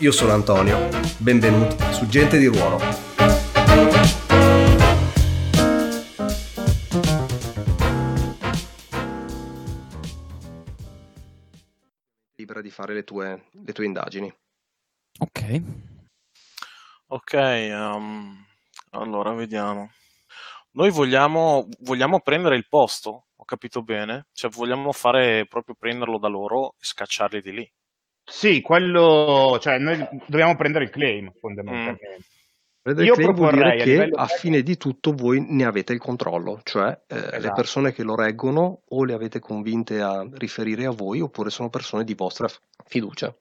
Io sono Antonio, benvenuti su Gente di Ruolo. Libera di fare le tue, le tue indagini. Ok. Ok, um, allora vediamo. Noi vogliamo, vogliamo prendere il posto, ho capito bene? Cioè vogliamo fare proprio prenderlo da loro e scacciarli di lì. Sì, quello, cioè noi dobbiamo prendere il claim fondamentalmente. Prendere Io il claim vuol dire proporrei a che a tecnico- fine di tutto voi ne avete il controllo, cioè eh, le Esatto. persone che lo reggono o le avete convinte a riferire a voi oppure sono persone di vostra fiducia.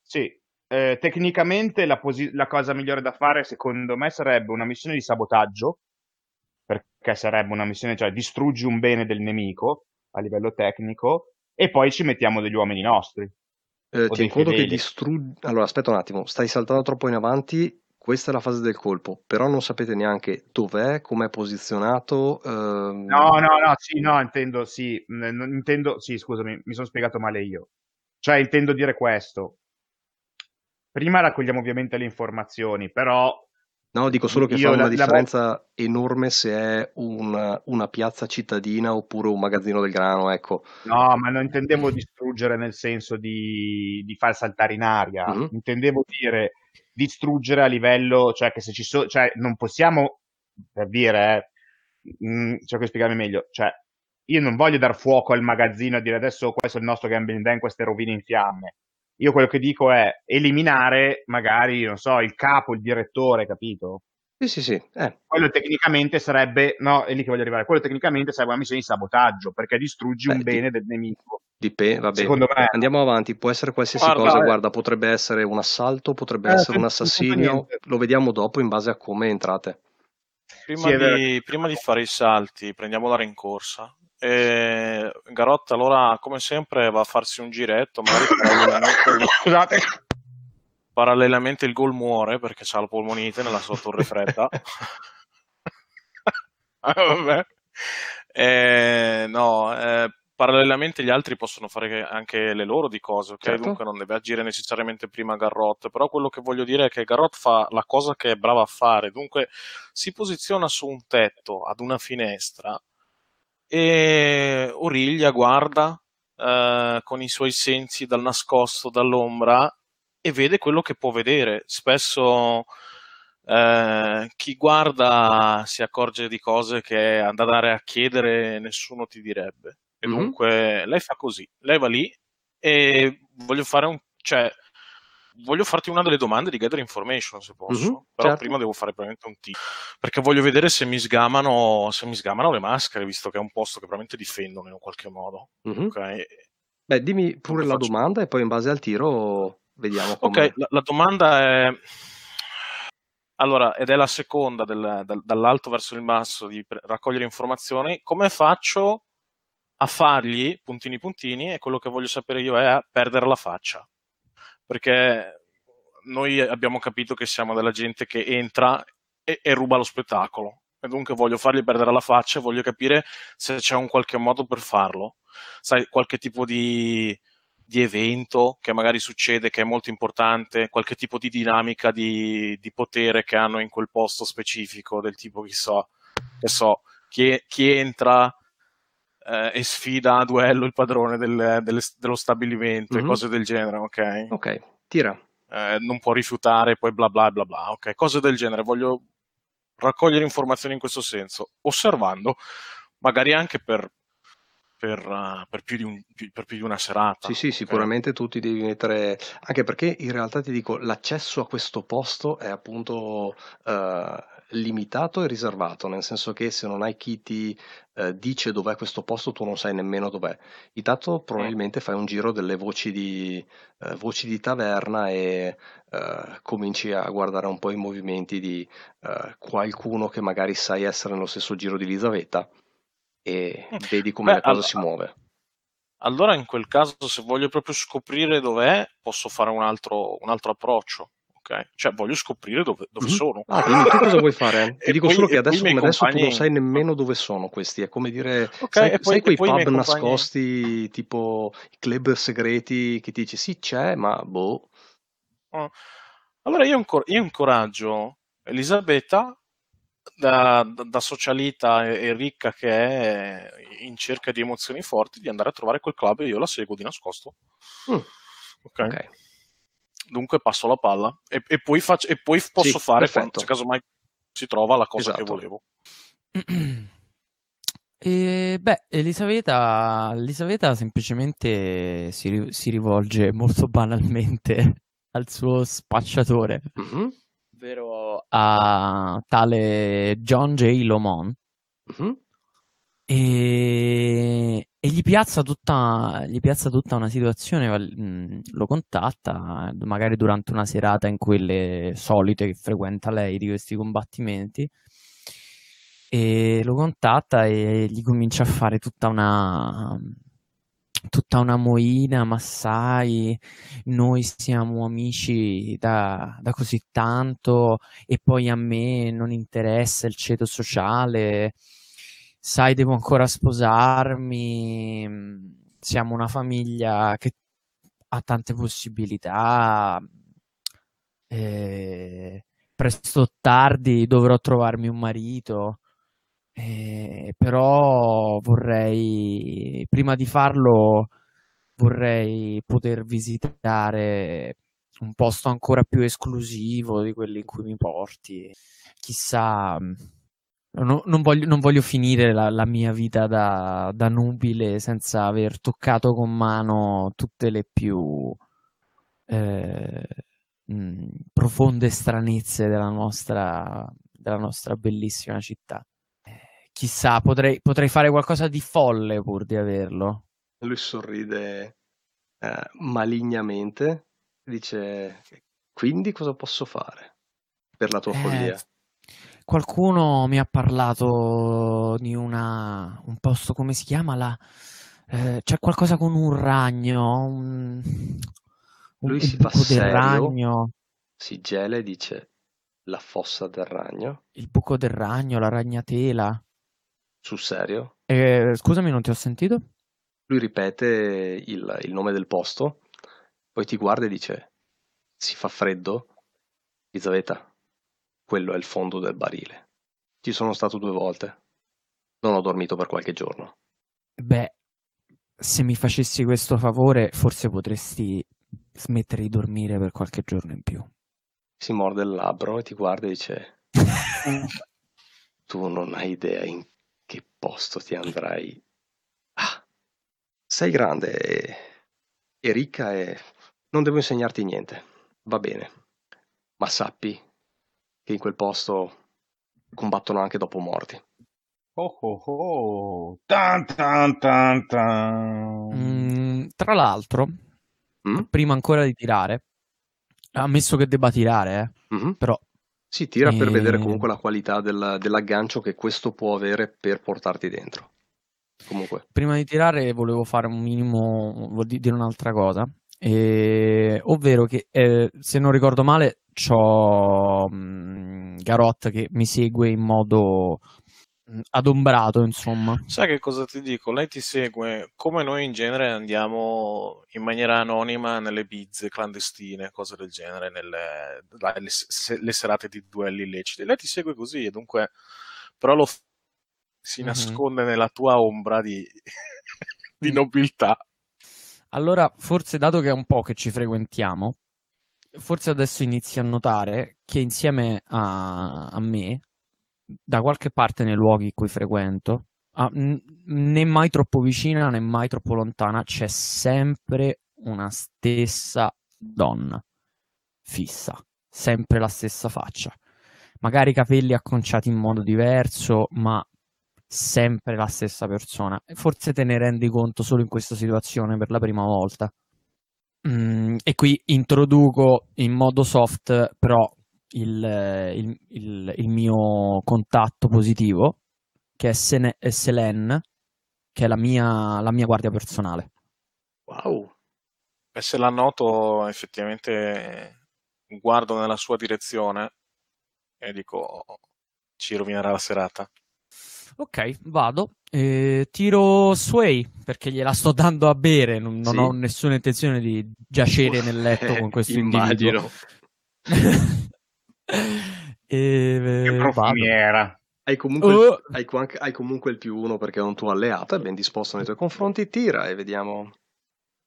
Sì, eh, tecnicamente la, posi- la cosa migliore da fare secondo me sarebbe una missione di sabotaggio, perché sarebbe una missione, cioè distruggi un bene del nemico a livello tecnico e poi ci mettiamo degli uomini nostri. Eh, tieni conto che fedeli. distruggi... Allora, aspetta un attimo, stai saltando troppo in avanti, questa è la fase del colpo, però non sapete neanche dov'è, com'è posizionato. ehm, No, no, no, sì, no, intendo, sì, n- non- intendo, sì, scusami, mi sono spiegato male io. Cioè, intendo dire questo. Prima raccogliamo ovviamente le informazioni, però No, dico solo che Io fa una la- la- differenza enorme se è un- una piazza cittadina oppure un magazzino del grano, ecco. No, ma non intendevo distruggere nel senso di, di far saltare in aria, Mhm. intendevo dire distruggere a livello, cioè che se ci sono, cioè non possiamo, per dire, eh, mh, cerco di spiegarmi meglio, cioè io non voglio dar fuoco al magazzino e dire adesso questo è il nostro gambling den, queste rovine in fiamme. Io quello che dico è eliminare magari, non so, il capo, il direttore, capito? Sì, sì, sì, eh, Quello tecnicamente sarebbe, no, è lì che voglio arrivare, quello tecnicamente sarebbe una missione di sabotaggio, perché distruggi Beh, un di- bene del nemico. Dipende, vabbè. Secondo me. Andiamo avanti, può essere qualsiasi Guarda, cosa, eh. guarda, potrebbe essere un assalto, potrebbe Eh, essere un niente. lo vediamo dopo in base a come entrate. Prima, Sì, di, prima di fare i salti, prendiamo la rincorsa. E Garotta allora, come sempre, va a farsi un giretto, parallelamente, Scusate. parallelamente il gol muore perché ha la polmonite nella sua torre fredda. Ah. Eh, no, eh, parallelamente gli altri possono fare anche le loro di cose, ok? Certo. Dunque non deve agire necessariamente prima Garrot, però quello che voglio dire è che Garrot fa la cosa che è brava a fare, dunque si posiziona su un tetto, ad una finestra, e Origlia guarda eh, con i suoi sensi dal nascosto, dall'ombra, e vede quello che può vedere. Spesso eh, chi guarda si accorge di cose che andare a chiedere nessuno ti direbbe. E Mhm. dunque lei fa così, lei va lì e voglio fare un... cioè, voglio farti una delle domande di Gather Information se posso, Mhm, però certo. prima devo fare probabilmente un tiro, perché voglio vedere se mi sgamano, se mi sgamano le maschere, visto che è un posto che probabilmente difendono in un qualche modo. Mhm. Ok, Beh, dimmi pure la faccio? domanda e poi in base al tiro vediamo. Ok, la, la domanda è... Allora, ed è la seconda del- dal- dall'alto verso il basso di pre- raccogliere informazioni. Come faccio a fargli, puntini puntini, e quello che voglio sapere io è a perdere la faccia. Perché noi abbiamo capito che siamo della gente che entra e, e ruba lo spettacolo. E dunque voglio fargli perdere la faccia e voglio capire se c'è un qualche modo per farlo. Sai, qualche tipo di, di evento che magari succede che è molto importante, qualche tipo di dinamica di, di potere che hanno in quel posto specifico, del tipo, chi so, che so, chi, chi entra eh, e sfida a duello il padrone del- del- dello stabilimento Mhm. e cose del genere, ok? Ok, tira. Eh, non può rifiutare, poi bla bla bla bla, ok? Cose del genere, voglio raccogliere informazioni in questo senso, osservando, magari anche per, per, eh, per più, di un- per più di una serata. Sì, sì, ok? sicuramente tu ti devi mettere, anche perché in realtà ti dico, l'accesso a questo posto è appunto eh, limitato e riservato, nel senso che se non hai chi ti eh, dice dov'è questo posto, tu non sai nemmeno dov'è. Intanto probabilmente fai un giro delle voci di, eh, voci di taverna e eh, cominci a guardare un po' i movimenti di eh, qualcuno che magari sai essere nello stesso giro di Elisabetta e mm. vedi come Beh, la cosa all- si muove. Allora in quel caso se voglio proprio scoprire dov'è, posso fare un altro, un altro approccio ok? Cioè, voglio scoprire dove, dove mm-hmm. sono. Ah, quindi tu cosa vuoi fare? Ti dico poi, solo che adesso, come adesso compagni... tu non sai nemmeno dove sono questi. È come dire, okay, sai, poi, sai quei pub compagni... nascosti, tipo i club segreti, che ti dici sì c'è, ma boh. Oh. Allora io, incor- io incoraggio Elisabetta da, da, socialita e, e, ricca che è in cerca di emozioni forti di andare a trovare quel club e io la seguo di nascosto. Mm. Ok. Dunque passo la palla e, e, poi, faccio, e poi, posso sì, fare quando, se caso mai si trova la cosa esatto. che volevo. E, beh, Elisabetta, Elisabetta semplicemente si, si, rivolge molto banalmente al suo spacciatore, mm-hmm. ovvero a tale John J. Lomond. Mm-hmm. E, e gli, piazza tutta, gli piazza tutta una situazione, lo contatta magari durante una serata in quelle solite che frequenta lei di questi combattimenti e lo contatta e gli comincia a fare tutta una tutta una moina, ma sai, noi siamo amici da, da, così tanto e poi a me non interessa il ceto sociale sai, devo ancora sposarmi, siamo una famiglia che ha tante possibilità, eh, presto o tardi dovrò trovarmi un marito, eh, però vorrei, prima di farlo, vorrei poter visitare un posto ancora più esclusivo di quelli in cui mi porti. Chissà No, non, voglio, non, voglio, finire la, la mia vita da, da, nubile senza aver toccato con mano tutte le più eh, mh, profonde stranezze della nostra, della nostra bellissima città. Eh, chissà, potrei, potrei, fare qualcosa di folle pur di averlo. Lui sorride eh, malignamente, dice: Quindi cosa posso fare per la tua eh, follia? Qualcuno mi ha parlato di una, un posto, come si chiama? La, eh, c'è qualcosa con un ragno. Un, Lui un si fa serio, ragno. si gela e dice la fossa del ragno. Il buco del ragno, la ragnatela. Sul serio? Eh, scusami, non ti ho sentito? Lui ripete il, il nome del posto, poi ti guarda e dice: Si fa freddo? Elisabetta, quello è il fondo del barile. Ci sono stato due volte. Non ho dormito per qualche giorno. Beh, se mi facessi questo favore, forse potresti smettere di dormire per qualche giorno in più. Si morde il labbro e ti guarda e dice: Tu non hai idea in che posto ti andrai. Ah, sei grande e, e ricca e non devo insegnarti niente. Va bene. Ma sappi che in quel posto combattono anche dopo morti. Oh oh oh, tan tan tan tan. Mm, tra l'altro, mm? prima ancora di tirare, ammesso che debba tirare, eh, mm-hmm. però... Si tira e... per vedere comunque la qualità del, dell'aggancio che questo può avere per portarti dentro. Comunque. Prima di tirare volevo fare un minimo, vuol dire un'altra cosa, e... ovvero che eh, se non ricordo male c'ho um, Garot che mi segue in modo mm, adombrato, insomma. Sai che cosa ti dico? Lei ti segue come noi in genere andiamo in maniera anonima nelle bizze clandestine, cose del genere, nelle le, le serate di duelli illeciti. Lei ti segue così e dunque però lo si mm-hmm. nasconde nella tua ombra di, di mm. nobiltà. Allora, forse dato che è un po' che ci frequentiamo, forse adesso inizi a notare che insieme a, a me, da qualche parte nei luoghi in cui frequento, a, n- né mai troppo vicina né mai troppo lontana, c'è sempre una stessa donna fissa, sempre la stessa faccia. magari i capelli acconciati in modo diverso, ma sempre la stessa persona. Forse te ne rendi conto solo in questa situazione per la prima volta. Mm, e qui introduco in modo soft però il, il, il, il mio contatto positivo, che è, Sene, è Selene, che è la mia, la mia guardia personale. Wow. E se la noto, effettivamente guardo nella sua direzione e dico ci rovinerà la serata. Ok, vado. Eh, tiro Sway perché gliela sto dando a bere. Non, non sì. ho nessuna intenzione di giacere nel letto con questo immagino. e, che profumiera. Hai comunque, uh. hai, hai comunque, il più uno perché è un tuo alleato, è ben disposto nei tuoi confronti. Tira e vediamo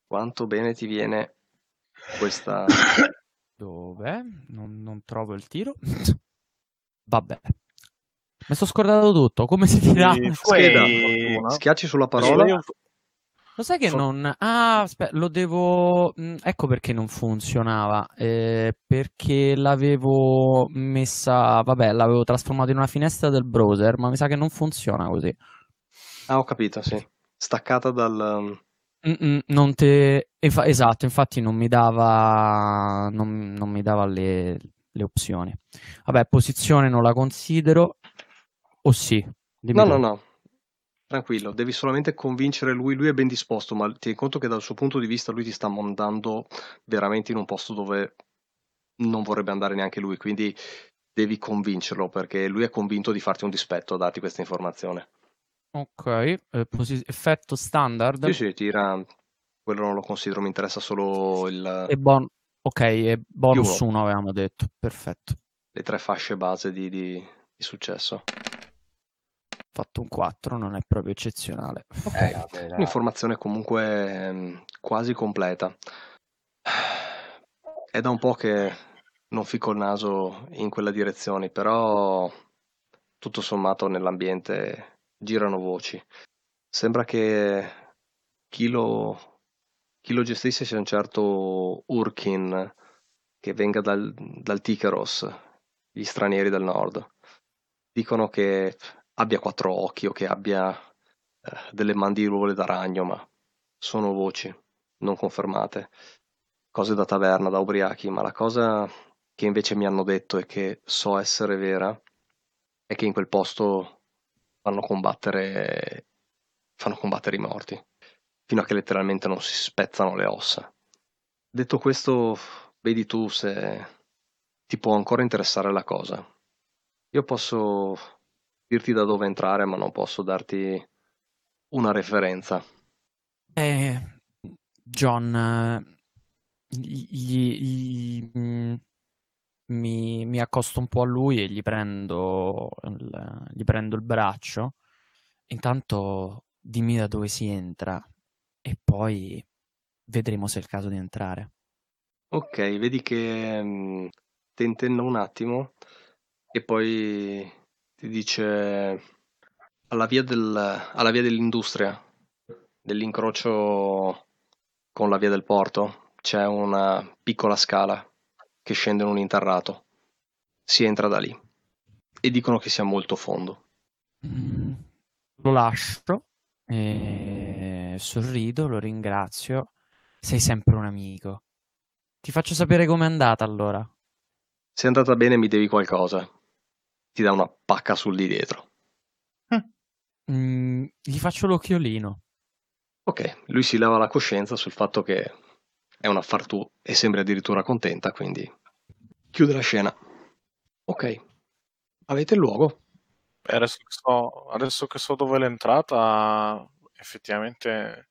quanto bene ti viene questa. Dove? Non, non trovo il tiro. Vabbè. Mi sono scordato tutto. Come si tira? Scheda. Schiacci sulla parola. Lo sai che non... Ah, aspetta, lo devo... Mm, ecco perché non funzionava. Eh, perché l'avevo messa... Vabbè, l'avevo trasformato in una finestra del browser, ma mi sa che non funziona così. Ah, ho capito, sì. Staccata dal... Mm-mm, non te... Infa... Esatto, infatti non mi dava... Non, non mi dava le... le opzioni. Vabbè, posizione non la considero. O sì? Dimmi no, tu. no, no. Tranquillo, devi solamente convincere lui, lui è ben disposto, ma tieni conto che dal suo punto di vista lui ti sta mandando veramente in un posto dove non vorrebbe andare neanche lui, quindi devi convincerlo perché lui è convinto di farti un dispetto a darti questa informazione. Ok, eh, posi- effetto standard. Sì, sì, tira, quello non lo considero, mi interessa solo il... E bon- ok, e bonus 1 avevamo detto, perfetto. Le tre fasce base di, di, di successo fatto un 4, non è proprio eccezionale. Okay. Eh, un'informazione comunque ehm, quasi completa. È da un po' che non fico il naso in quella direzione, però tutto sommato nell'ambiente girano voci. Sembra che chi lo, chi lo gestisce sia un certo Urkin che venga dal, dal Tikeros, gli stranieri del nord. Dicono che abbia quattro occhi o che abbia eh, delle mandibole da ragno, ma sono voci non confermate, cose da taverna, da ubriachi, ma la cosa che invece mi hanno detto e che so essere vera è che in quel posto fanno combattere, fanno combattere i morti, fino a che letteralmente non si spezzano le ossa. Detto questo, vedi tu se ti può ancora interessare la cosa. Io posso dirti da dove entrare, ma non posso darti una referenza. Eh, John, gli, gli, mm, mi, mi, accosto un po' a lui e gli prendo il, gli prendo il braccio. Intanto dimmi da dove si entra e poi vedremo se è il caso di entrare. Ok, vedi che um, tentenno un attimo e poi ti dice alla via, del, alla via dell'industria, dell'incrocio con la via del porto, c'è una piccola scala che scende in un interrato. Si entra da lì e dicono che sia molto fondo. Mm, lo lascio, sorrido, lo ringrazio. Sei sempre un amico. Ti faccio sapere com'è andata allora. Se è andata bene mi devi qualcosa ti dà una pacca sul di dietro. Mm, gli faccio l'occhiolino. Ok, lui si lava la coscienza sul fatto che è un affar tuo e sembra addirittura contenta, quindi chiude la scena. Ok, avete il luogo? Adesso che so, adesso che so dove è l'entrata, effettivamente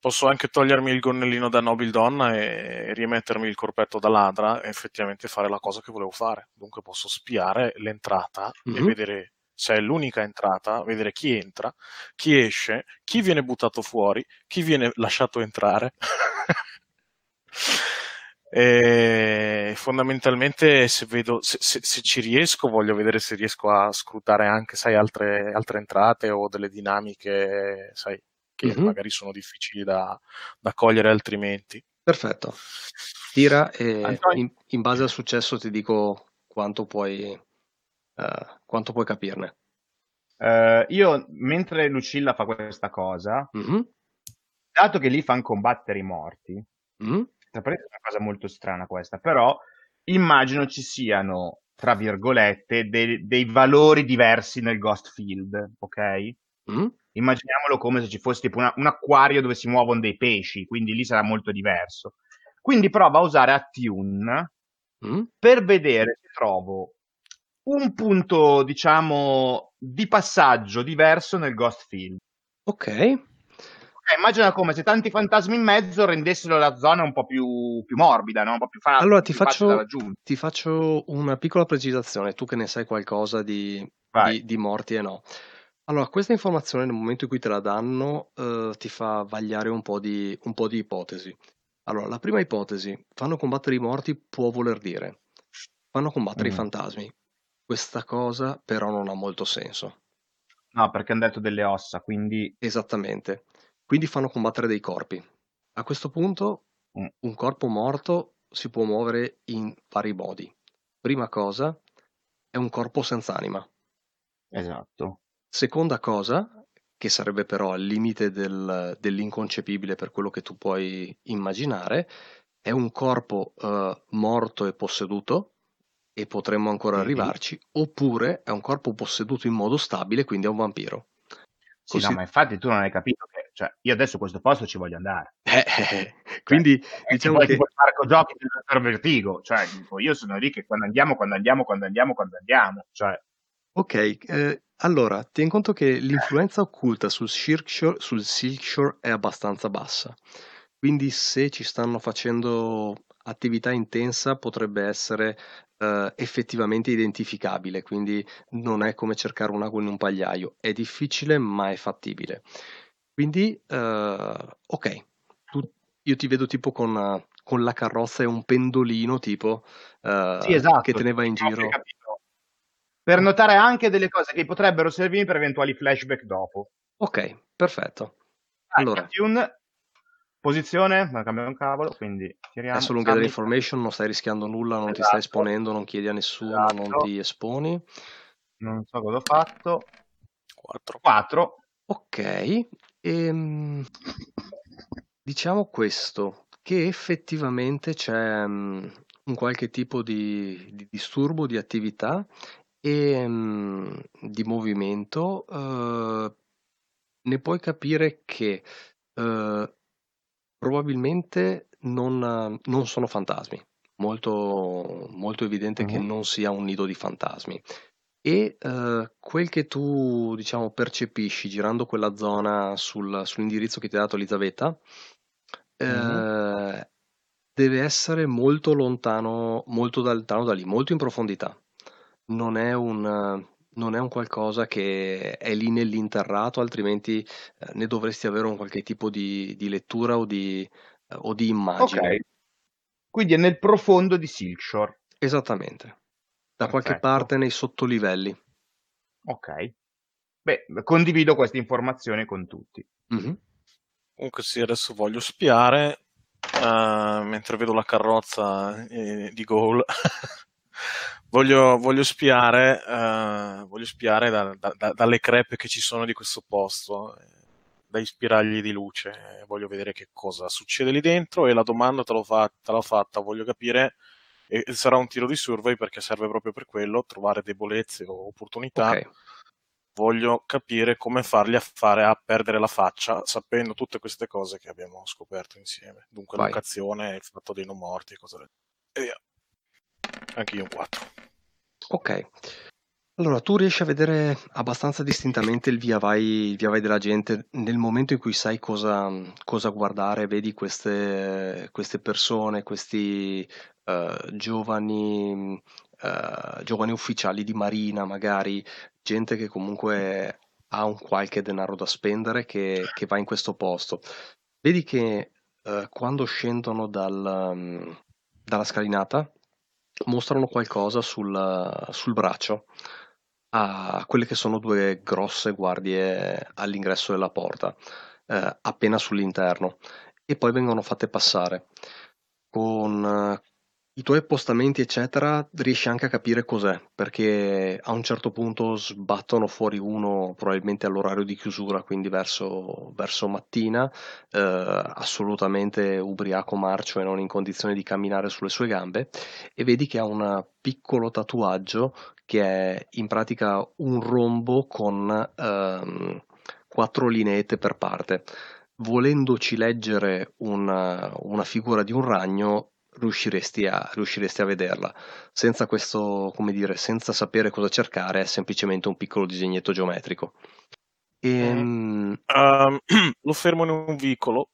Posso anche togliermi il gonnellino da nobildonna e rimettermi il corpetto da ladra e effettivamente fare la cosa che volevo fare. Dunque posso spiare l'entrata mm-hmm. e vedere se è l'unica entrata, vedere chi entra, chi esce, chi viene buttato fuori, chi viene lasciato entrare. e fondamentalmente se, vedo, se, se, se, ci riesco voglio vedere se riesco a scrutare anche sai, altre, altre entrate o delle dinamiche sai, che mm-hmm. magari sono difficili da, da, cogliere altrimenti. Perfetto. Tira e in, in, base al successo ti dico quanto puoi Uh, quanto puoi capirne? Uh, io, mentre Lucilla fa questa cosa, mm-hmm. dato che lì fanno combattere i morti, mm-hmm. è una cosa molto strana questa, però immagino ci siano, tra virgolette, dei, dei valori diversi nel Ghost Field, ok? Mm-hmm. Immaginiamolo come se ci fosse tipo una, un acquario dove si muovono dei pesci, quindi lì sarà molto diverso. Quindi prova a usare Attune mm? per vedere se trovo un punto, diciamo, di passaggio diverso nel Ghost Field. Ok. okay immagina come se tanti fantasmi in mezzo rendessero la zona un po' più, più morbida, no? un po' più facile. Allora ti faccio, ti faccio, una piccola precisazione, tu che ne sai qualcosa di, di, di morti e no. Allora, questa informazione nel momento in cui te la danno eh, ti fa vagliare un po' di, un po' di ipotesi. Allora, la prima ipotesi, fanno combattere i morti può voler dire, fanno combattere mm. i fantasmi. Questa cosa però non ha molto senso. No, perché hanno detto delle ossa, quindi... Esattamente. Quindi fanno combattere dei corpi. A questo punto mm. un corpo morto si può muovere in vari modi. Prima cosa, è un corpo senza anima. Esatto. Seconda cosa, che sarebbe però al limite del, dell'inconcepibile per quello che tu puoi immaginare, è un corpo uh, morto e posseduto, e potremmo ancora mm-hmm. arrivarci, oppure è un corpo posseduto in modo stabile, quindi è un vampiro. Sì, Così... no, ma infatti tu non hai capito che cioè, io adesso a questo posto ci voglio andare. Eh, eh, eh. quindi cioè, diciamo che... Tipo il parco giochi del Vertigo, cioè, io sono lì che quando andiamo, quando andiamo, quando andiamo, quando andiamo, cioè... Ok, eh, allora, tieni conto che l'influenza occulta sul Silkshore, sul Silkshore è abbastanza bassa, quindi se ci stanno facendo attività intensa potrebbe essere uh, effettivamente identificabile, quindi non è come cercare un ago in un pagliaio, è difficile ma è fattibile. Quindi, uh, ok, tu, io ti vedo tipo con, con, la carrozza e un pendolino tipo uh, sì, esatto. che teneva in giro per notare anche delle cose che potrebbero servirmi per eventuali flashback dopo. Ok, perfetto. Allora, tune, posizione, non cambia un cavolo, quindi tiriamo. È solo un gather information, non stai rischiando nulla, non esatto. ti stai esatto. esponendo, non chiedi a nessuno, esatto. non ti esponi. Non so cosa ho fatto. 4. 4. Ok, ehm, diciamo questo, che effettivamente c'è um, un qualche tipo di, di disturbo, di attività Ehm, di movimento, uhm, ne puoi capire che, uhm, probabilmente non non sono fantasmi. Molto molto evidente che non sia un nido di fantasmi. E, uhm, quel che tu, diciamo, percepisci girando quella zona sul sull'indirizzo che ti ha dato Elisabetta, Mh-mh. deve essere molto lontano molto lontano da lì, molto in profondità non è un, non è un qualcosa che è lì nell'interrato, altrimenti eh, ne dovresti avere un qualche tipo di, di lettura o di, eh, o di immagine. Ok. Quindi è nel profondo di Silkshore. Esattamente. Da Perfetto. qualche parte nei sottolivelli. Ok. Beh, condivido questa informazione con tutti. Mm-hmm. Comunque sì, adesso voglio spiare, uh, mentre vedo la carrozza eh, di Goal. voglio, voglio spiare, uh, voglio spiare da, da, da, dalle crepe che ci sono di questo posto, eh, dai spiragli di luce. Voglio vedere che cosa succede lì dentro e la domanda te l'ho fatta, l'ho fatta voglio capire. E sarà un tiro di survey perché serve proprio per quello, trovare debolezze o opportunità. Okay. Voglio capire come farli a fare a perdere la faccia, sapendo tutte queste cose che abbiamo scoperto insieme. Dunque, Vai. locazione, il fatto dei non morti e cose del E via. Anche io un 4. Ok. Allora, tu riesci a vedere abbastanza distintamente il via vai, il via vai della gente nel momento in cui sai cosa, cosa guardare, vedi queste, queste persone, questi uh, giovani, uh, giovani ufficiali di marina, magari gente che comunque ha un qualche denaro da spendere che, che va in questo posto. Vedi che uh, quando scendono dal, um, dalla scalinata mostrano qualcosa sul, sul braccio a quelle che sono due grosse guardie all'ingresso della porta, eh, appena sull'interno, e poi vengono fatte passare con i tuoi appostamenti, eccetera, riesci anche a capire cos'è, perché a un certo punto sbattono fuori uno probabilmente all'orario di chiusura, quindi verso, verso mattina, eh, assolutamente ubriaco marcio e non in condizione di camminare sulle sue gambe, e vedi che ha un piccolo tatuaggio che è in pratica un rombo con ehm, quattro lineette per parte. Volendoci leggere una, una figura di un ragno, riusciresti a, riusciresti a vederla. Senza questo, come dire, senza sapere cosa cercare, è semplicemente un piccolo disegnetto geometrico. E, mm. uh, lo fermo in un vicolo.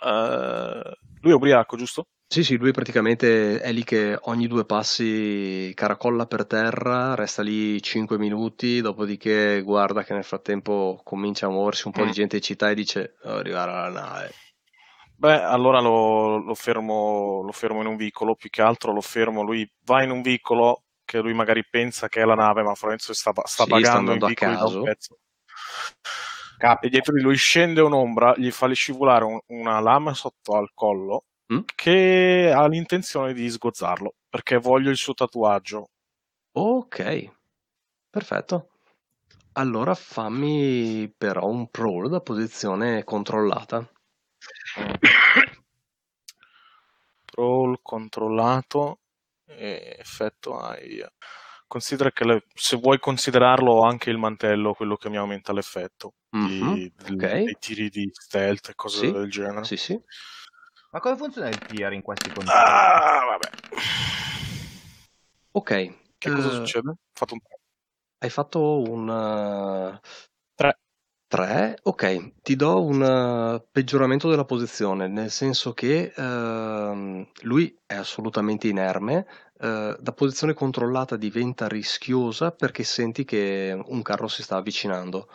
Uh, lui è ubriaco, giusto? Sì, sì, lui praticamente è lì che ogni due passi caracolla per terra, resta lì 5 minuti, dopodiché guarda che nel frattempo comincia a muoversi un po' mm. di gente in città e dice oh, arrivare alla nave. Beh, allora lo, lo, fermo, lo fermo in un vicolo, più che altro lo fermo, lui va in un vicolo che lui magari pensa che è la nave, ma Florenzo sta, sta sì, pagando in vicolo da un pezzo. Cap- e dietro di lui scende un'ombra, gli fa scivolare un, una lama sotto al collo mm? che ha l'intenzione di sgozzarlo, perché voglio il suo tatuaggio. Ok, perfetto. Allora fammi però un prowl da posizione controllata. Roll controllato e effetto hai. Considera che le, se vuoi considerarlo anche il mantello, quello che mi aumenta l'effetto mm-hmm. di, okay. dei tiri di stealth e cose sì. del genere. Sì, sì. Ma come funziona il tier in questi contesti? Ah, vabbè. Ok. Che uh, cosa succede? Fatto un... Hai fatto un... Uh... 3, ok, ti do un uh, peggioramento della posizione, nel senso che uh, lui è assolutamente inerme, uh, da posizione controllata diventa rischiosa perché senti che un carro si sta avvicinando,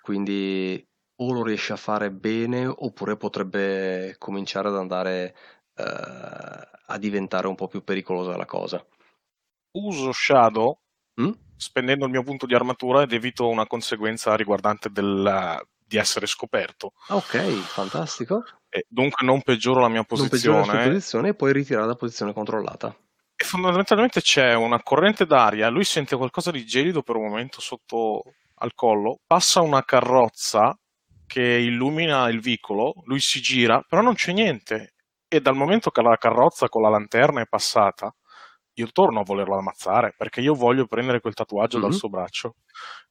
quindi o lo riesci a fare bene oppure potrebbe cominciare ad andare eh, a diventare un po' più pericolosa la cosa. Uso Shadow mm? spendendo il mio punto di armatura ed evito una conseguenza riguardante del, di essere scoperto. Ok, fantastico. E dunque non peggioro la mia posizione. Non la sua posizione e poi ritirare da posizione controllata. E fondamentalmente c'è una corrente d'aria, lui sente qualcosa di gelido per un momento sotto al collo, passa una carrozza che illumina il vicolo, lui si gira, però non c'è niente. E dal momento che la carrozza con la lanterna è passata, io torno a volerlo ammazzare perché io voglio prendere quel tatuaggio mm-hmm. dal suo braccio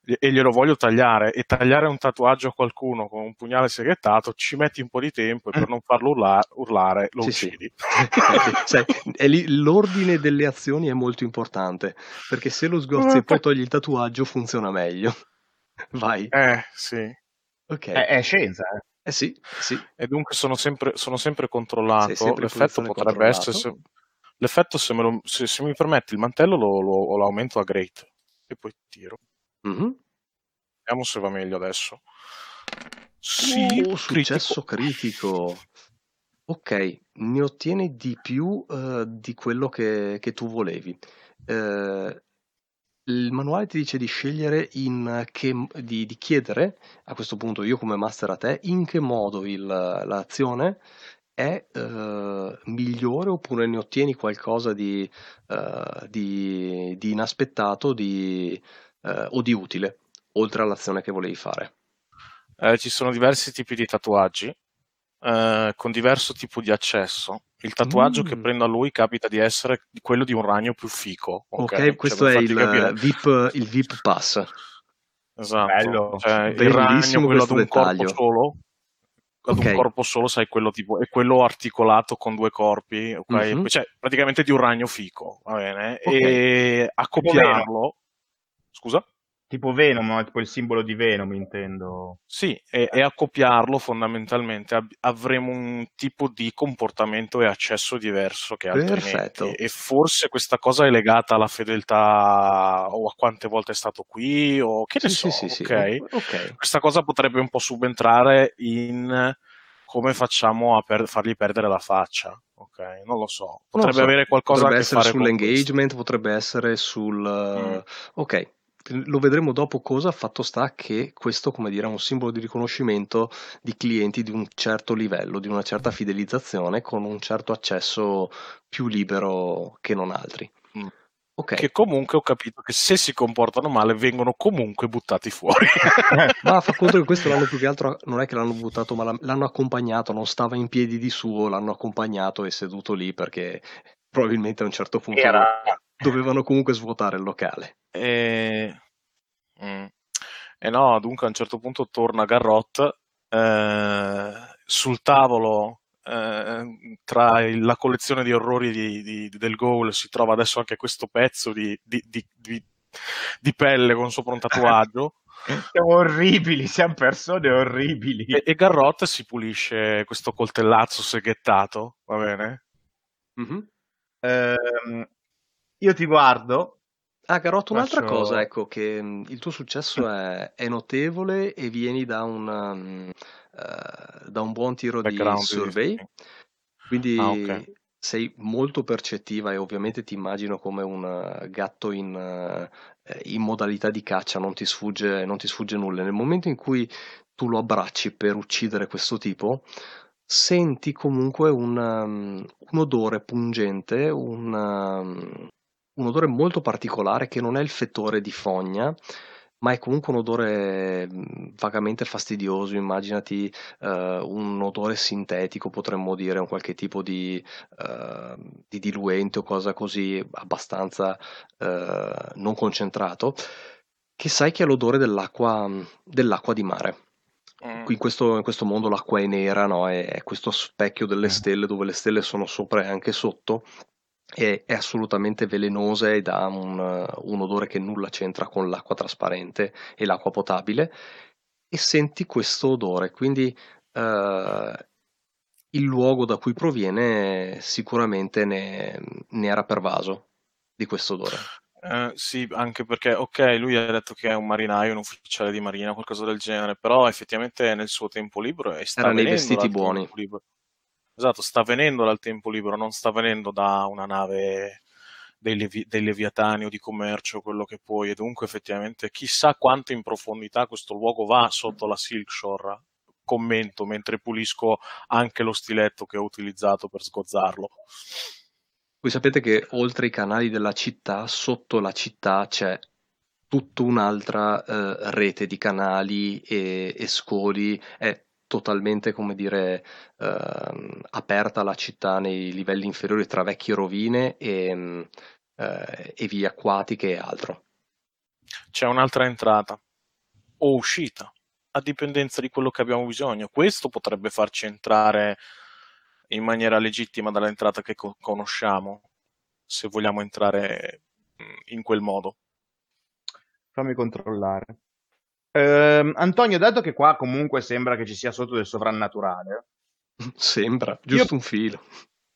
e glielo voglio tagliare e tagliare un tatuaggio a qualcuno con un pugnale segrettato ci metti un po' di tempo e per non farlo urlare, urlare lo sì, uccidi sì. cioè, lì, l'ordine delle azioni è molto importante perché se lo sgozzi e poi togli il tatuaggio funziona meglio vai eh sì ok è, è scienza eh. Eh sì, sì. E dunque sono sempre, sono sempre controllato. Sempre L'effetto potrebbe essere se, L'effetto, se, lo, se, se mi permetti, il mantello lo, lo, lo, aumento a great e poi tiro. Mm-hmm. Vediamo se va meglio adesso. Sì, oh, successo critico. Ok, ne ottieni di più uh, di quello che, che tu volevi. Uh, il manuale ti dice di scegliere in che, di, di, chiedere a questo punto io come master a te in che modo il, l'azione è uh, migliore oppure ne ottieni qualcosa di, uh, di, di inaspettato di, uh, o di utile, oltre all'azione che volevi fare? Eh, ci sono diversi tipi di tatuaggi con diverso tipo di accesso. Il tatuaggio mm. che prendo a lui capita di essere quello di un ragno più fico. Ok, okay cioè, questo è il VIP, il VIP Pass. Esatto, Bello. Cioè, il ragno, quello ad un dettaglio. corpo solo, ad okay. un corpo solo, sai, quello tipo, è quello articolato con due corpi, ok? Mm-hmm. Cioè, praticamente di un ragno fico, va bene? Okay. E accoppiarlo... Scusa? Tipo Venom, tipo il simbolo di Venom, intendo. Sì, e, e accoppiarlo fondamentalmente ab- avremo un tipo di comportamento e accesso diverso che altrimenti. Perfetto. E forse questa cosa è legata alla fedeltà o a quante volte è stato qui o che ne sì, so, sì, okay? Sì, ok? Questa cosa potrebbe un po' subentrare in come facciamo a per- fargli perdere la faccia. Ok, non lo so. Potrebbe so. avere qualcosa potrebbe a che fare sull'engagement, potrebbe essere sul. Mm. Ok, lo vedremo dopo cosa, fatto sta che questo, come dire, è un simbolo di riconoscimento di clienti di un certo livello, di una certa fidelizzazione, con un certo accesso più libero che non altri. Mm. Okay. Che comunque ho capito che se si comportano male vengono comunque buttati fuori. ma fa conto che questo l'hanno più che altro, non è che l'hanno buttato, ma l'hanno accompagnato, non stava in piedi di suo, l'hanno accompagnato e seduto lì perché probabilmente a un certo punto Era... dovevano comunque svuotare il locale. E... Mm. e no, dunque a un certo punto torna Garrot eh, sul tavolo eh, tra il, la collezione di orrori di, di, del Goal si trova adesso anche questo pezzo di, di pelle con sopra un tatuaggio. Siamo orribili, siamo persone orribili. E, e Garrot si pulisce questo coltellazzo seghettato, va bene? Mm-hmm. Eh, io ti guardo. Ah, Garrot, un'altra faccio... cosa, ecco, che mm, il tuo successo è, è notevole e vieni da un... Um, uh, da un buon tiro Background di survey, quindi ah, okay. sei molto percettiva e ovviamente ti immagino come un uh, gatto in, uh, in, modalità di caccia, non ti, sfugge, non ti sfugge nulla. Nel momento in cui tu lo abbracci per uccidere questo tipo, senti comunque un, um, un odore pungente, un, um, un odore molto particolare che non è il fetore di fogna, ma è comunque un odore mhmm, vagamente fastidioso. Immaginati uh, un odore sintetico, potremmo dire, un qualche tipo di, uh, di diluente o cosa così abbastanza uh, non concentrato, che sai che è l'odore dell'acqua, dell'acqua di mare. Mm. In questo, in questo, mondo l'acqua è nera, no? è, è questo specchio delle mm. stelle dove le stelle sono sopra e anche sotto è, è assolutamente velenosa ed ha un, un odore che nulla c'entra con l'acqua trasparente e l'acqua potabile e senti questo odore, quindi eh, il luogo da cui proviene sicuramente ne, ne era pervaso di questo odore. Eh, sì, anche perché, ok, lui ha detto che è un marinaio, un ufficiale di marina, qualcosa del genere, però effettivamente nel suo tempo libero e sta Era nei vestiti buoni. Esatto, sta venendo dal tempo libero, non sta venendo da una nave dei, levi- dei leviatani o di commercio, quello che puoi, e dunque effettivamente chissà quanto in profondità questo luogo va sotto la Silkshore. Commento mentre pulisco anche lo stiletto che ho utilizzato per sgozzarlo. Voi sapete che oltre i canali della città, sotto la città c'è tutta un'altra eh, rete di canali e, e scoli. È totalmente, come dire, eh, aperta la città nei livelli inferiori tra vecchie rovine e, eh, e vie acquatiche e altro. C'è un'altra entrata o uscita, a dipendenza di quello che abbiamo bisogno. Questo potrebbe farci entrare in maniera legittima dall'entrata che co- conosciamo, se vogliamo entrare in quel modo. Fammi controllare. Eh, Antonio, dato che qua comunque sembra che ci sia sotto del sovrannaturale, sembra giusto io... un filo.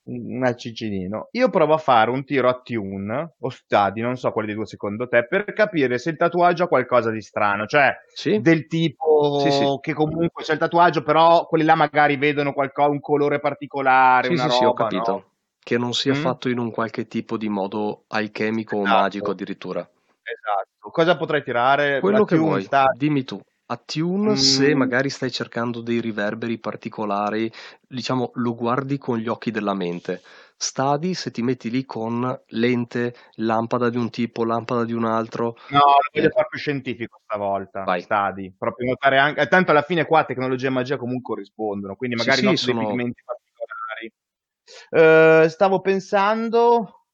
Un cicinino. Io provo a fare un tiro a tune o stadi, non so quali dei due secondo te, per capire se il tatuaggio ha qualcosa di strano, cioè sì? del tipo sì, sì. che comunque c'è il tatuaggio, però quelli là magari vedono qualcosa, un colore particolare, sì, una sì, roba, sì, ho capito. No? Che non sia mm? fatto in un qualche tipo di modo alchemico esatto. o magico addirittura. Esatto. Cosa potrei tirare? Quello che vuoi, sta... dimmi tu. Attune, mm. se magari stai cercando dei riverberi particolari, diciamo, lo guardi con gli occhi della mente. Stadi se ti metti lì con lente, lampada di un tipo, lampada di un altro. No, lo voglio eh. fare più scientifico stavolta. Vai. Stadi, proprio notare anche. Tanto alla fine qua tecnologia e magia comunque rispondono, quindi magari sì, non sì, sono... pigmenti particolari. Uh, stavo pensando,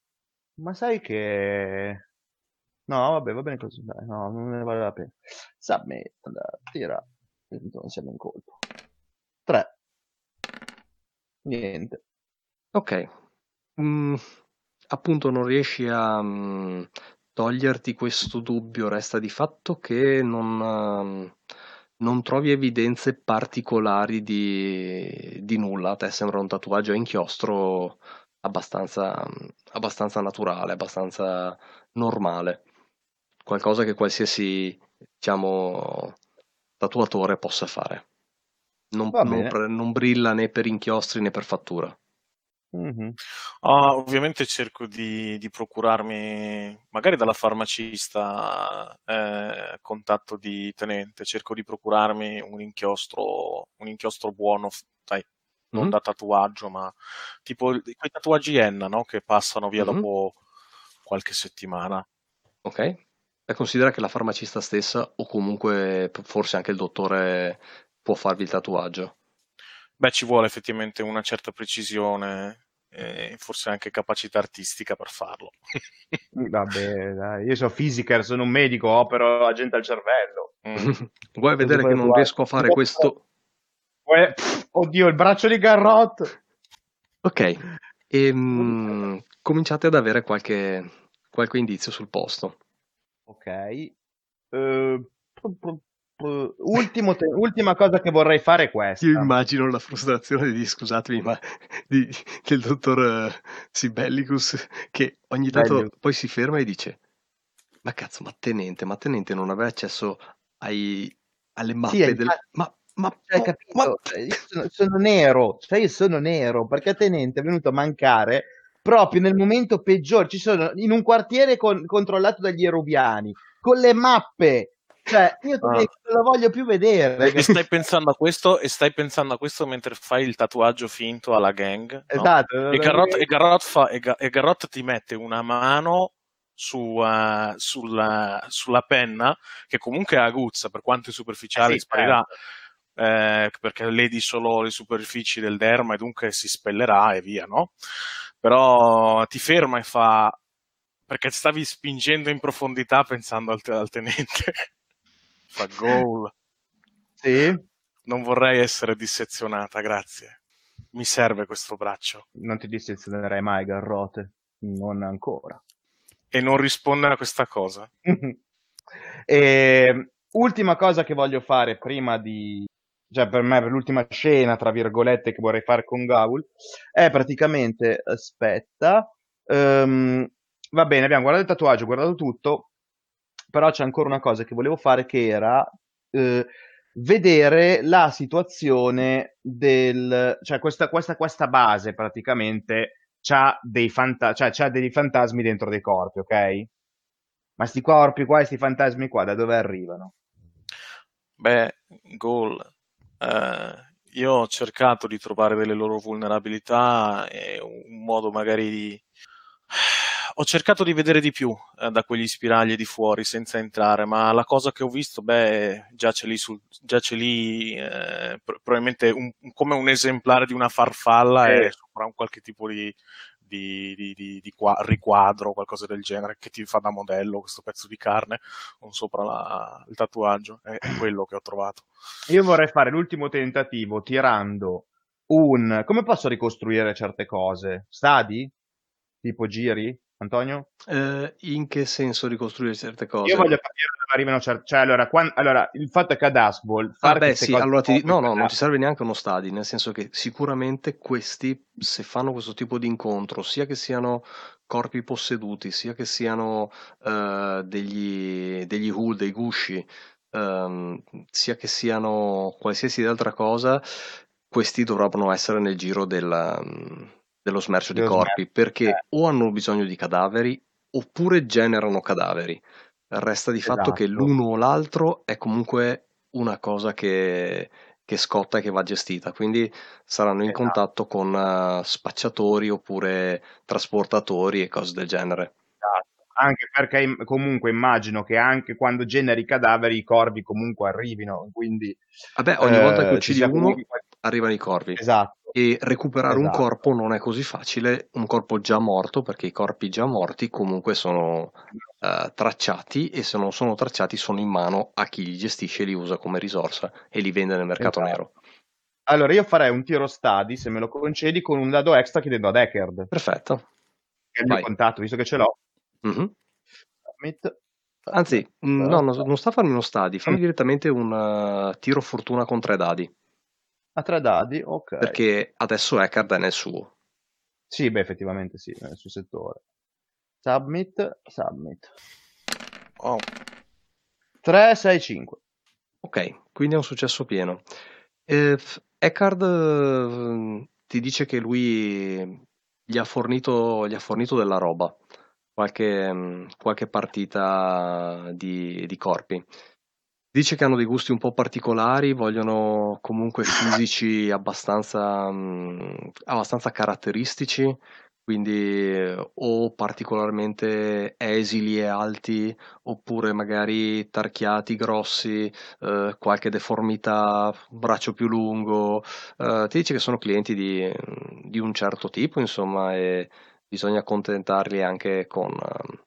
ma sai che No, vabbè, va bene così, dai, no, non ne vale la pena. Submit, tira, non siamo in colpo. 3. Niente. Ok. Mm, appunto non riesci a mm, toglierti questo dubbio, resta di fatto che non, mm, non trovi evidenze particolari di, di, nulla. A te sembra un tatuaggio a inchiostro abbastanza, mm, abbastanza naturale, abbastanza normale qualcosa che qualsiasi diciamo, tatuatore possa fare. Non, non, non, brilla né per inchiostri né per fattura. Mm-hmm. Oh, ovviamente cerco di, di, procurarmi, magari dalla farmacista, eh, contatto di tenente, cerco di procurarmi un inchiostro, un inchiostro buono, dai, non mm-hmm. da tatuaggio, ma tipo quei tatuaggi Enna, no? Che passano via mm-hmm. dopo qualche settimana. Ok. E considera che la farmacista stessa, o comunque forse anche il dottore, può farvi il tatuaggio. Beh, ci vuole effettivamente una certa precisione e forse anche capacità artistica per farlo. Vabbè, dai, io sono fisiker, sono un medico, opero agente al cervello. Mm. Vuoi vedere che non riesco a fare questo? Oddio, il braccio di Garrot! Ok, e, ehm, cominciate ad avere qualche, qualche indizio sul posto. Ok. Uh, Ultimo te- ultima cosa che vorrei fare è questa. Io immagino la frustrazione di, scusatemi, ma di, del dottor uh, Sibellicus che ogni tanto Bello. poi si ferma e dice ma cazzo, ma tenente, ma tenente non aveva accesso ai, alle mappe del... Ma, ma, hai capito? Ma... Cioè, io sono, sono, nero, cioè io sono nero perché tenente è venuto a mancare proprio nel momento peggiore. Ci sono in un quartiere con, controllato dagli erubiani con le mappe cioè, io ah. non la voglio più vedere. E stai pensando a questo, e stai pensando a questo mentre fai il tatuaggio finto alla gang. No? Esatto. E Garrot, e, Garrot fa, e, Garrot ti mette una mano su, uh, sulla, sulla, penna, che comunque è aguzza, per quanto è superficiale, eh sì, sparirà. Certo. Eh, perché ledi solo le superfici del derma e dunque si spellerà e via, no? Però ti ferma e fa perché stavi spingendo in profondità pensando al, al tenente fa gol. Sì. Non vorrei essere dissezionata, grazie. Mi serve questo braccio. Non ti dissezionerei mai, Garrote. Non ancora. E non rispondere a questa cosa. e, ultima cosa che voglio fare prima di... Cioè, per me, per l'ultima scena, tra virgolette, che vorrei fare con Gaul, è praticamente... Aspetta... Um, va bene, abbiamo guardato il tatuaggio, guardato tutto però c'è ancora una cosa che volevo fare che era eh, vedere la situazione del... cioè questa, questa, questa base praticamente c'ha dei, fanta- cioè, c'ha dei fantasmi dentro dei corpi, ok? Ma sti corpi qua e fantasmi qua da dove arrivano? Beh, Goal, eh, io ho cercato di trovare delle loro vulnerabilità e un modo magari di ho cercato di vedere di più eh, da quegli spiragli di fuori senza entrare, ma la cosa che ho visto, beh, giace lì, sul, giace lì eh, probabilmente un, come un esemplare di una farfalla eh. e sopra un qualche tipo di, di, di, di, di qua, riquadro, qualcosa del genere, che ti fa da modello questo pezzo di carne con sopra la, il tatuaggio. È, è quello che ho trovato. Io vorrei fare l'ultimo tentativo tirando un... come posso ricostruire certe cose? Stadi? Tipo giri? Antonio? Eh, in che senso ricostruire certe cose? Io voglio capire dove arrivano certe... Cioè, allora, quando... allora, il fatto è che ad Asbol... Ah beh, sì, allora ti... No, no, non ti serve neanche uno stadi, nel senso che sicuramente questi, se fanno questo tipo di incontro, sia che siano corpi posseduti, sia che siano uh, degli, degli hull, dei gusci, um, sia che siano qualsiasi altra cosa, questi dovrebbero essere nel giro della... Um, dello smercio di corpi smercio. perché eh. o hanno bisogno di cadaveri oppure generano cadaveri. Resta di esatto. fatto che esatto. l'uno o l'altro è comunque una cosa che, che scotta e che va gestita, quindi saranno in esatto. contatto con uh, spacciatori oppure trasportatori e cose del genere. Esatto. Anche perché comunque immagino che anche quando generi cadaveri i corvi comunque arrivino, quindi... Vabbè, ogni volta che eh, uccidi uno comunque... arrivano i corvi. Esatto e recuperare esatto. un corpo non è così facile, un corpo già morto, perché i corpi già morti comunque sono uh, tracciati e se non sono tracciati sono in mano a chi li gestisce e li usa come risorsa e li vende nel mercato esatto. nero. Allora io farei un tiro stadi, se me lo concedi, con un dado extra chiedendo ad Eckerd. Perfetto. Che è il mio contatto, visto che ce l'ho. Mm-hmm. Anzi, no, non sta a farmi uno stadi, fammi mm. direttamente un uh, tiro fortuna con tre dadi. A tre dadi, ok. Perché adesso Eckhard è nel suo. Sì, beh, effettivamente sì, nel suo settore. Submit, submit. Oh. 3, 6, 5. Ok, quindi è un successo pieno. Eh, Eckhard eh, ti dice che lui gli ha fornito, gli ha fornito della roba, qualche, mm, qualche partita di, di corpi. Dice che hanno dei gusti un po' particolari, vogliono comunque fisici abbastanza, mh, abbastanza caratteristici, quindi o particolarmente esili e alti, oppure magari tarchiati, grossi, eh, qualche deformità, braccio più lungo. Eh, ti dice che sono clienti di, di, un certo tipo, insomma, e bisogna accontentarli anche con uh,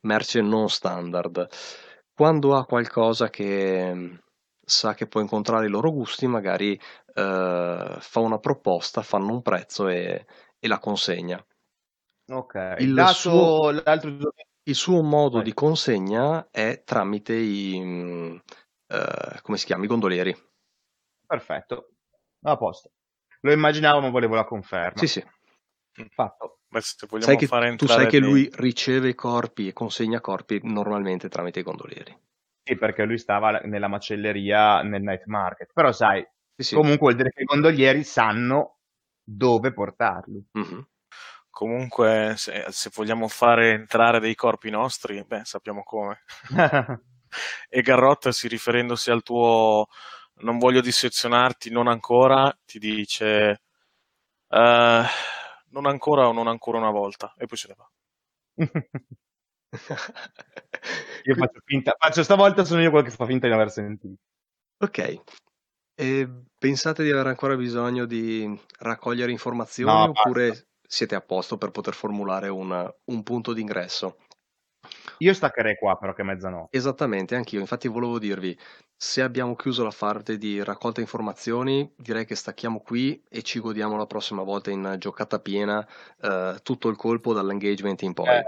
merce non standard quando ha qualcosa che mm, sa che può incontrare i loro gusti, magari eh, fa una proposta, fanno un prezzo e, e la consegna. Ok, il, dato, suo, il suo modo Vai. di consegna è tramite i, mm, eh, come si chiama, i gondolieri. Perfetto, a posto. Lo immaginavo ma volevo la conferma. Sì, sì. Fatto. Beh, se vogliamo sai che, fare tu sai che lui riceve i corpi e consegna corpi normalmente tramite i gondolieri. Sì, perché lui stava nella macelleria nel night market. Però sai, sì, sì. comunque vuol dire che i gondolieri sanno dove portarli. Mm-hmm. Comunque, se, se, vogliamo fare entrare dei corpi nostri, beh, sappiamo come. e Garrot, si riferendosi al tuo non voglio dissezionarti, non ancora, ti dice... Uh, non ancora o non ancora una volta, e poi se ne va. io faccio finta, faccio stavolta sono io quello che fa finta di non aver sentito. Ok. E pensate di avere ancora bisogno di raccogliere informazioni no, oppure basta. siete a posto per poter formulare un, un punto d'ingresso? Io staccherei qua però che mezzanotte. Esattamente, anch'io. Infatti volevo dirvi, se abbiamo chiuso la parte di raccolta informazioni, direi che stacchiamo qui e ci godiamo la prossima volta in giocata piena eh, tutto il colpo dall'engagement in poi. Eh,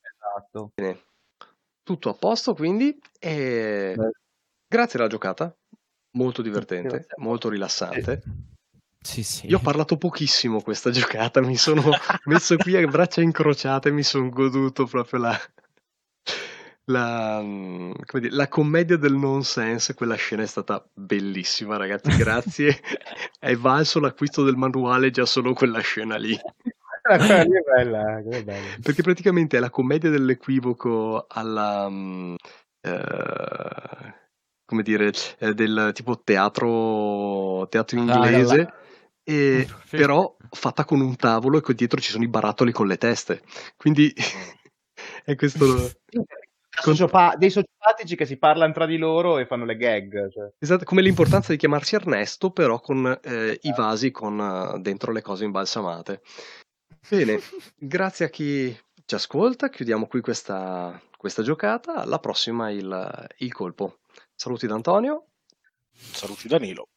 esatto. Bene. Tutto a posto quindi e Beh. grazie alla giocata, molto divertente, molto rilassante. Sì, sì. Io ho parlato pochissimo questa giocata, mi sono messo qui a braccia incrociate e mi sono goduto proprio la, la, mm, dire, la commedia del nonsense, quella scena è stata bellissima, ragazzi. Grazie. è valso l'acquisto del manuale già solo quella scena lì. che bella, che bella. Perché praticamente è la commedia dell'equivoco alla. Um, uh, come dire, eh, del tipo teatro, teatro inglese. Ah, e, però fatta con un tavolo e dietro ci sono i barattoli con le teste. Quindi è questo Sociopa- dei sociopatici che si parlano tra di loro e fanno le gag. Cioè. Esatto, come l'importanza di chiamarsi Ernesto, però con eh, i esatto. vasi con uh, dentro le cose imbalsamate. Bene, grazie a chi ci ascolta, chiudiamo qui questa, questa giocata, alla prossima il, il colpo. Saluti da Antonio. Saluti Danilo.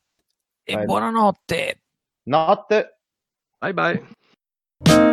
E bye buonanotte. Notte. Bye bye.